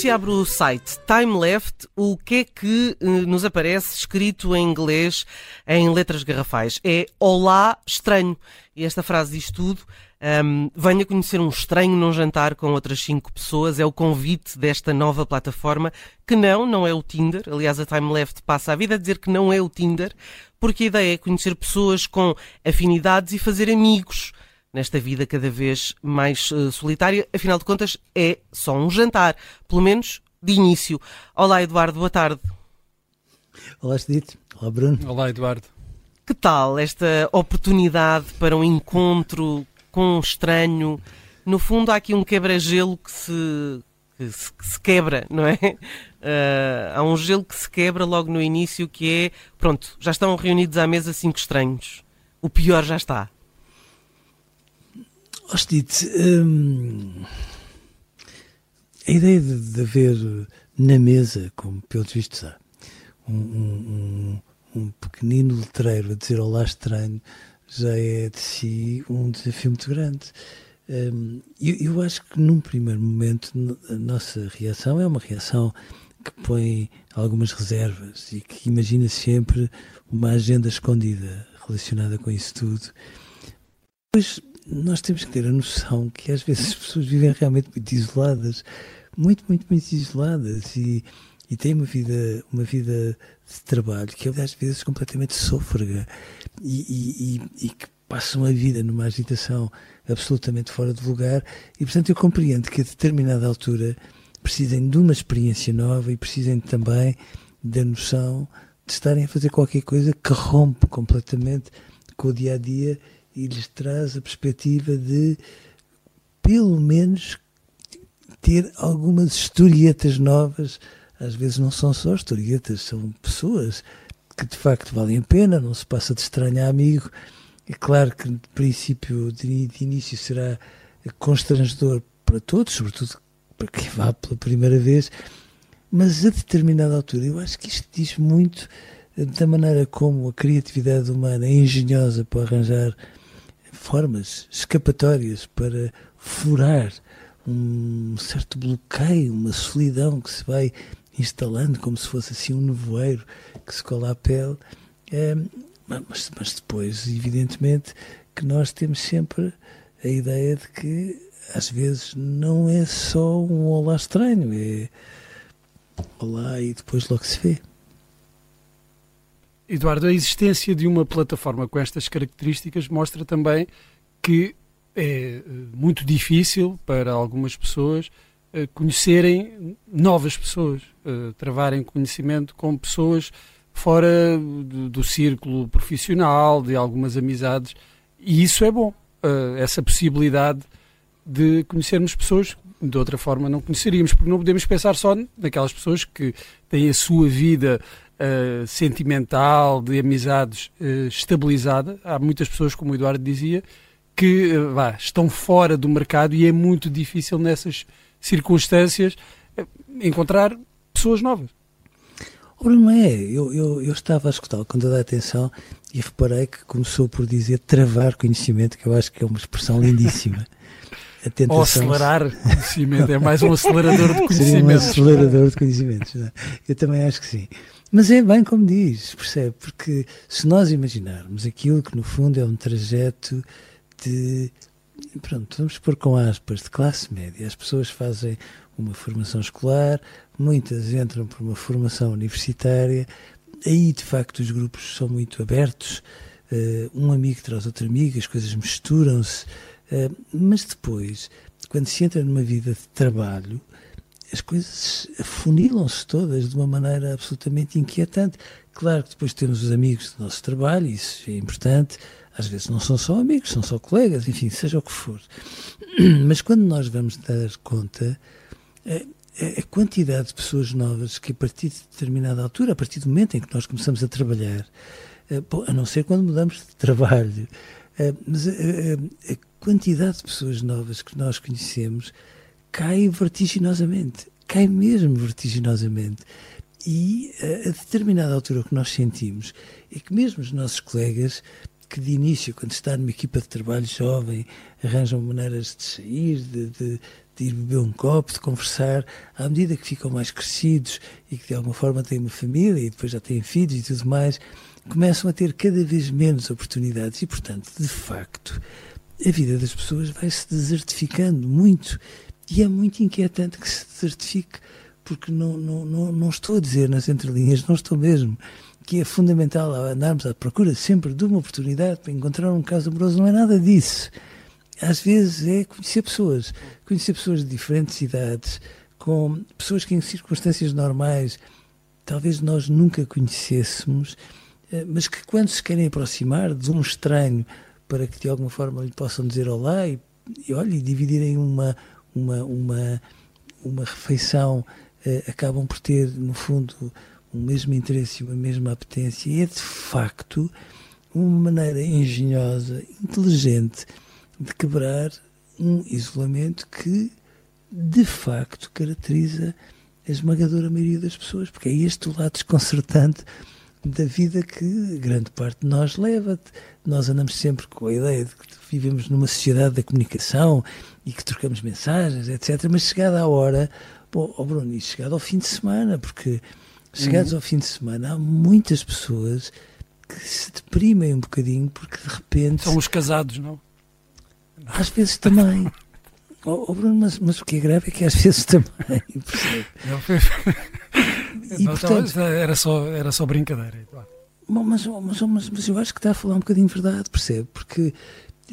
se abre o site Time Left, o que é que eh, nos aparece escrito em inglês em letras garrafais? É Olá, estranho. E esta frase diz tudo. Um, venha conhecer um estranho num jantar com outras cinco pessoas. É o convite desta nova plataforma, que não, não é o Tinder. Aliás, a Time Left passa a vida a dizer que não é o Tinder, porque a ideia é conhecer pessoas com afinidades e fazer amigos nesta vida cada vez mais uh, solitária. Afinal de contas, é só um jantar, pelo menos de início. Olá, Eduardo, boa tarde. Olá, Estudito. Olá, Bruno. Olá, Eduardo. Que tal esta oportunidade para um encontro com um estranho? No fundo, há aqui um quebra-gelo que se, que se, que se quebra, não é? Uh, há um gelo que se quebra logo no início, que é, pronto, já estão reunidos à mesa cinco estranhos. O pior já está. Hostite, hum, a ideia de, de, haver na mesa, como pelos vistos há, um, um, um, pequenino letreiro a dizer olá estranho, já é de si um desafio muito grande. Hum, eu, eu, acho que num primeiro momento a nossa reação é uma reação que põe algumas reservas e que imagina sempre uma agenda escondida relacionada com isso tudo. Nós temos que ter a noção que às vezes as pessoas vivem realmente muito isoladas, muito, muito, muito isoladas e, e têm uma vida, uma vida de trabalho que às vezes completamente sôfrega e, e, e, que passam a vida numa agitação absolutamente fora de lugar e portanto eu compreendo que a determinada altura precisem de uma experiência nova e precisem também da noção de estarem a fazer qualquer coisa que rompe completamente com o dia a dia e lhes traz a perspectiva de, pelo menos, ter algumas historietas novas. Às vezes não são só historietas, são pessoas que de facto valem a pena, não se passa de estranho a amigo. É claro que, de princípio, de, de início, será constrangedor para todos, sobretudo para quem vá pela primeira vez, mas a determinada altura eu acho que isto diz muito da maneira como a criatividade humana é engenhosa para arranjar formas escapatórias para furar um certo bloqueio, uma solidão que se vai instalando como se fosse assim um nevoeiro que se cola à pele. É, mas, mas depois, evidentemente, que nós temos sempre a ideia de que às vezes não é só um olá estranho, é olá e depois logo se vê. Eduardo, a existência de uma plataforma com estas características mostra também que é eh, muito difícil para algumas pessoas eh, conhecerem novas pessoas, eh, travarem conhecimento com pessoas fora do, círculo profissional, de algumas amizades, e isso é bom, essa possibilidade de conhecermos pessoas que de outra forma não conheceríamos, porque não podemos pensar só naquelas pessoas que têm a sua vida uh, sentimental, de amizades uh, estabilizada. Há muitas pessoas, como o Eduardo dizia, que uh, vá, estão fora do mercado e é muito difícil nessas circunstâncias encontrar pessoas novas. Ora, não é. Eu, eu, eu estava a escutá-lo com toda a atenção e reparei que começou por dizer travar conhecimento, que eu acho que é uma expressão lindíssima. Ou acelerar conhecimento, é mais um acelerador de conhecimento. Seria um acelerador de conhecimentos. É? Eu também acho que sim. Mas é bem como diz, percebe? Porque se nós imaginarmos aquilo que no fundo é um trajeto de. Pronto, vamos pôr com aspas, de classe média. As pessoas fazem uma formação escolar, muitas entram por uma formação universitária, aí de facto os grupos são muito abertos. Uh, um amigo traz outro amigo, as coisas misturam-se, Uh, mas depois, quando se entra numa vida de trabalho, as coisas afunilam-se todas de uma maneira absolutamente inquietante. Claro que depois temos os amigos do nosso trabalho, isso é importante. Às vezes não são só amigos, são só colegas, enfim, seja o que for. Mas quando nós vamos dar conta, a, quantidade de pessoas novas que a partir de determinada altura, a partir do momento em que nós começamos a trabalhar, a não ser quando mudamos de trabalho, mas a, a, a quantidade de pessoas novas que nós conhecemos cai vertiginosamente, cai mesmo vertiginosamente. E a, a determinada altura o que nós sentimos é que mesmo os nossos colegas que de início, quando está numa equipa de trabalho jovem, arranjam maneiras de sair, de, de, de, ir beber um copo, de conversar, à medida que ficam mais crescidos e que de alguma forma têm uma família e depois já têm filhos e tudo mais, começam a ter cada vez menos oportunidades e, portanto, de facto, a vida das pessoas vai se desertificando muito e é muito inquietante que se desertifique, porque não, não, não, não estou a dizer nas entrelinhas, não estou mesmo, que é fundamental andarmos à procura sempre de uma oportunidade para encontrar um caso amoroso, não é nada disso. Às vezes é conhecer pessoas, conhecer pessoas de diferentes idades, com pessoas que em circunstâncias normais talvez nós nunca conhecêssemos, eh, mas que quando se querem aproximar de um estranho para que de alguma forma lhe possam dizer olá e, e olha, e dividirem uma, uma, uma, uma refeição eh, acabam por ter, no fundo, o mesmo interesse e uma mesma apetência. E é, de facto, uma maneira engenhosa, inteligente, de quebrar um isolamento que, de facto, caracteriza a esmagadora maioria das pessoas, porque é este o lado desconcertante da vida que grande parte de nós leva. Nós andamos sempre com a ideia de que vivemos numa sociedade da comunicação e que trocamos mensagens, etc. Mas chegada a hora, bom, oh Bruno, e chegado ao fim de semana, porque chegados uhum. ao fim de semana há muitas pessoas que se deprimem um bocadinho porque de repente. São os casados, não? Às vezes também. Oh, oh, Bruno, mas, mas o que é grave é que às vezes também. Não. E, não, portanto, era, só, era só brincadeira. Bom, mas, mas, mas, mas eu acho que está a falar um bocadinho de verdade, percebe? Porque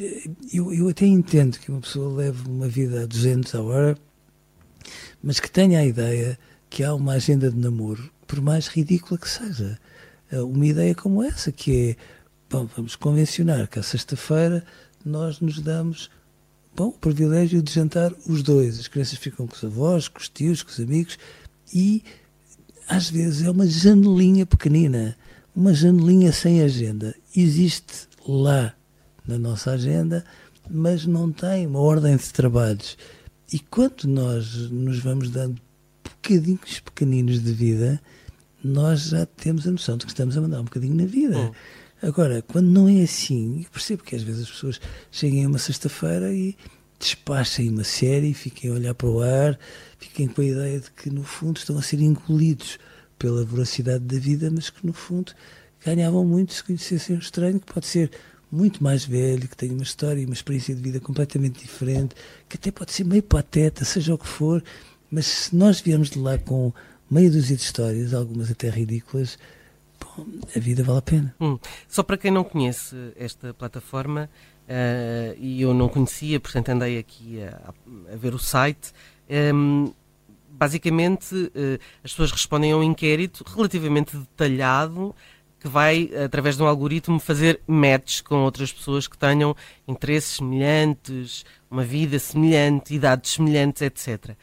eh, eu, eu até entendo que uma pessoa leve uma vida a 200 a hora, mas que tenha a ideia que há uma agenda de namoro, por mais ridícula que seja. Eh, uma ideia como essa, que é, bom, vamos convencionar que à sexta-feira nós nos damos bom, o privilégio de jantar os dois. As crianças ficam com os avós, com os tios, com os amigos e às vezes é uma janelinha pequenina, uma janelinha sem agenda. Existe lá na nossa agenda, mas não tem uma ordem de trabalhos. E quando nós nos vamos dando bocadinhos pequeninos de vida, nós já temos a noção de que estamos a mandar um bocadinho na vida. Oh. Agora, quando não é assim, eu percebo que às vezes as pessoas cheguem a uma sexta-feira e despachem uma série, fiquem a olhar para o ar, fiquem com a ideia de que no fundo estão a ser engolidos pela voracidade da vida, mas que no fundo ganhavam muito se conhecessem um estranho que pode ser muito mais velho, que tem uma história e uma experiência de vida completamente diferente, que até pode ser meio pateta, seja o que for, mas se nós viemos de lá com meia dúzia de histórias, algumas até ridículas, bom, a vida vale a pena. Hum. Só para quem não conhece esta plataforma, uh, e eu não conhecia, portanto andei aqui a, a ver o site, um, ehm, basicamente uh, as pessoas respondem a um inquérito relativamente detalhado que vai, através de um algoritmo, fazer matches com outras pessoas que tenham interesses semelhantes, uma vida semelhante, idades semelhantes, etc.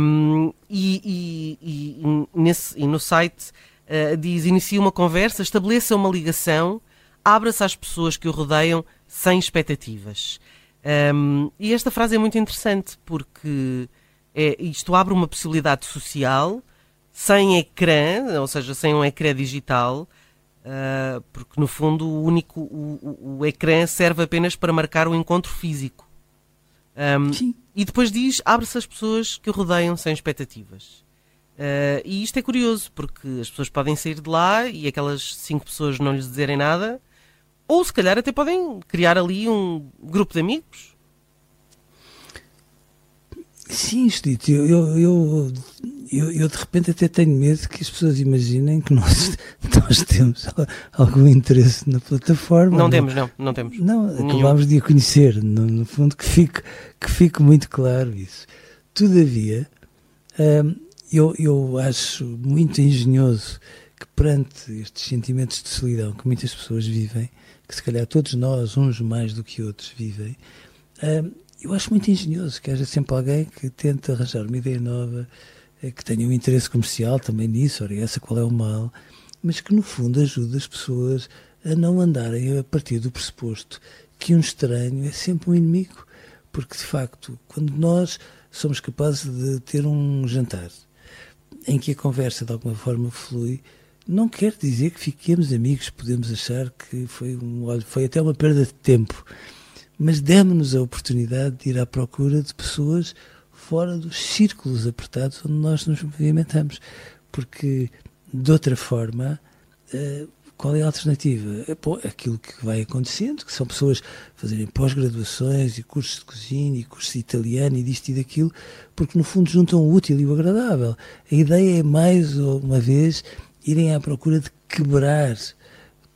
Um, e, e, e, nesse, e no site uh, diz: inicia uma conversa, estabeleça uma ligação, abra-se às pessoas que o rodeiam sem expectativas. Um, e esta frase é muito interessante porque é, isto abre uma possibilidade social sem ecrã, ou seja, sem um ecrã digital, uh, porque no fundo o único o, o, o, ecrã serve apenas para marcar o encontro físico. Um, Sim. E depois diz: abre-se às pessoas que o rodeiam sem expectativas. Uh, e isto é curioso, porque as pessoas podem sair de lá e aquelas cinco pessoas não lhes dizerem nada, ou se calhar até podem criar ali um grupo de amigos. Sim, Judito, eu, eu, eu, eu, eu, de repente até tenho medo que as pessoas imaginem que nós nós temos algum interesse na plataforma. Não, não temos, não, não temos. Não, acabámos de a conhecer, no, no, fundo que fique, que fique muito claro isso. Todavia, hum, eu, eu acho muito engenhoso que perante estes sentimentos de solidão que muitas pessoas vivem, que se calhar todos nós, uns mais do que outros, vivem, eu acho muito engenhoso que haja sempre alguém que tente arranjar uma ideia nova, eh, que tenha um interesse comercial também nisso, ora, essa qual é o mal, mas que no fundo ajude as pessoas a não andarem a partir do pressuposto que um estranho é sempre um inimigo, porque de facto, quando nós somos capazes de ter um jantar em que a conversa de alguma forma flui, não quer dizer que fiquemos amigos, podemos achar que foi, um, foi até uma perda de tempo, mas demos-nos a oportunidade de ir à procura de pessoas fora dos círculos apertados onde nós nos movimentamos. Porque, de outra forma, uh, qual é a alternativa? É, bom, aquilo que vai acontecendo, que são pessoas fazerem pós-graduações e cursos de cozinha e cursos de italiano e disto e daquilo, porque no fundo juntam o útil e o agradável. A ideia é, mais uma vez, irem à procura de quebrar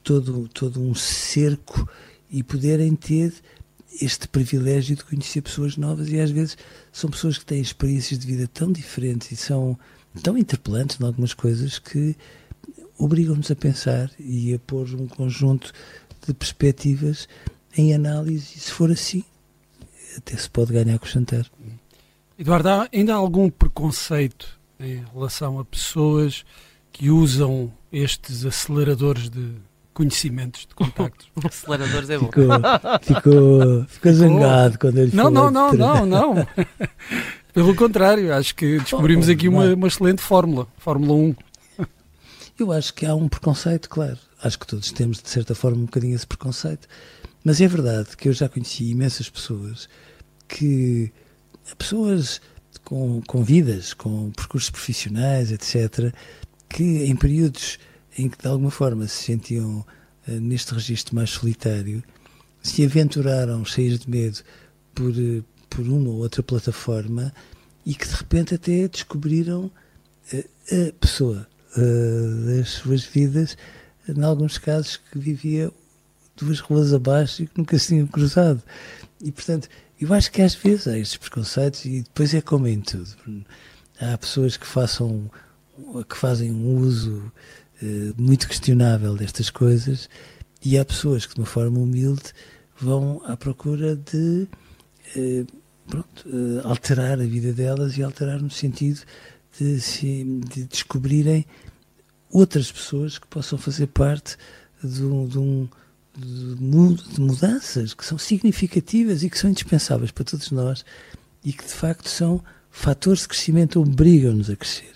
todo, todo um cerco e poderem ter este privilégio de conhecer pessoas novas e às vezes são pessoas que têm experiências de vida tão diferentes e são tão interpelantes em algumas coisas que obrigam-nos a pensar e a pôr um conjunto de perspectivas em análise e se for assim até se pode ganhar com o jantar. Eduardo, há ainda há algum preconceito em relação a pessoas que usam estes aceleradores de conhecimentos de contactos. Aceleradores é bom. Ficou, ficou, ficou zangado quando ele não, falou. Não, não, não, não. Pelo contrário, acho que descobrimos aqui uma, uma excelente fórmula, Fórmula 1. Eu acho que há um preconceito, claro. Acho que todos temos, de certa forma, um bocadinho esse preconceito. Mas é verdade que eu já conheci imensas pessoas que. pessoas com, com vidas, com percursos profissionais, etc., que em períodos em que de alguma forma se sentiam uh, neste registro mais solitário, se aventuraram cheios de medo por, uh, por uma ou outra plataforma e que de repente até descobriram uh, a pessoa das suas vidas, em alguns casos que vivia duas ruas abaixo e que nunca se tinham cruzado. E portanto, eu acho que às vezes há estes preconceitos e depois é como em tudo. Há pessoas que façam que fazem um uso eh, muito questionável destas coisas e há pessoas que de uma forma humilde vão à procura de eh, pronto, eh, alterar a vida delas e alterar no sentido de, se, de descobrirem outras pessoas que possam fazer parte de de um de mudanças que são significativas e que são indispensáveis para todos nós e que de facto são fatores de crescimento, obrigam-nos a crescer.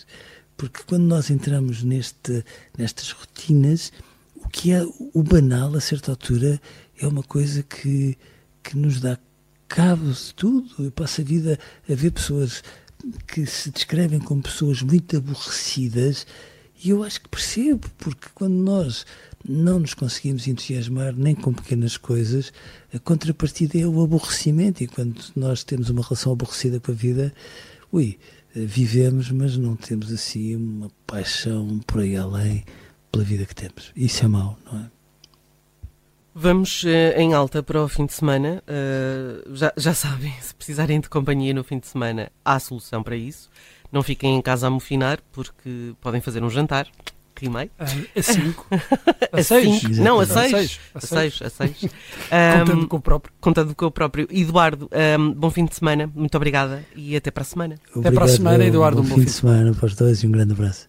Porque quando nós entramos neste, nestas rotinas, o que é o banal, a certa altura, é uma coisa que, que nos dá cabo de tudo. Eu passo a vida a ver pessoas que se descrevem como pessoas muito aborrecidas e eu acho que percebo, porque quando nós não nos conseguimos entusiasmar nem com pequenas coisas, a contrapartida é o aborrecimento. E quando nós temos uma relação aborrecida com a vida, ui, vivemos, mas não temos assim uma paixão por aí além pela vida que temos. Isso é mau, não é? Vamos uh, em alta para o fim de semana. Uh, já, já sabem, se precisarem de companhia no fim de semana, há solução para isso. Não fiquem em casa a mofinar, porque podem fazer um jantar rimei. A 5. A 6. Não, a 6. A 6. A 6. Contando com o próprio. Contando com o próprio. Eduardo, um, bom fim de semana. Muito obrigada e até para a semana. Obrigado, até para a semana, Eduardo. Um bom, bom fim de semana para os dois e um grande abraço.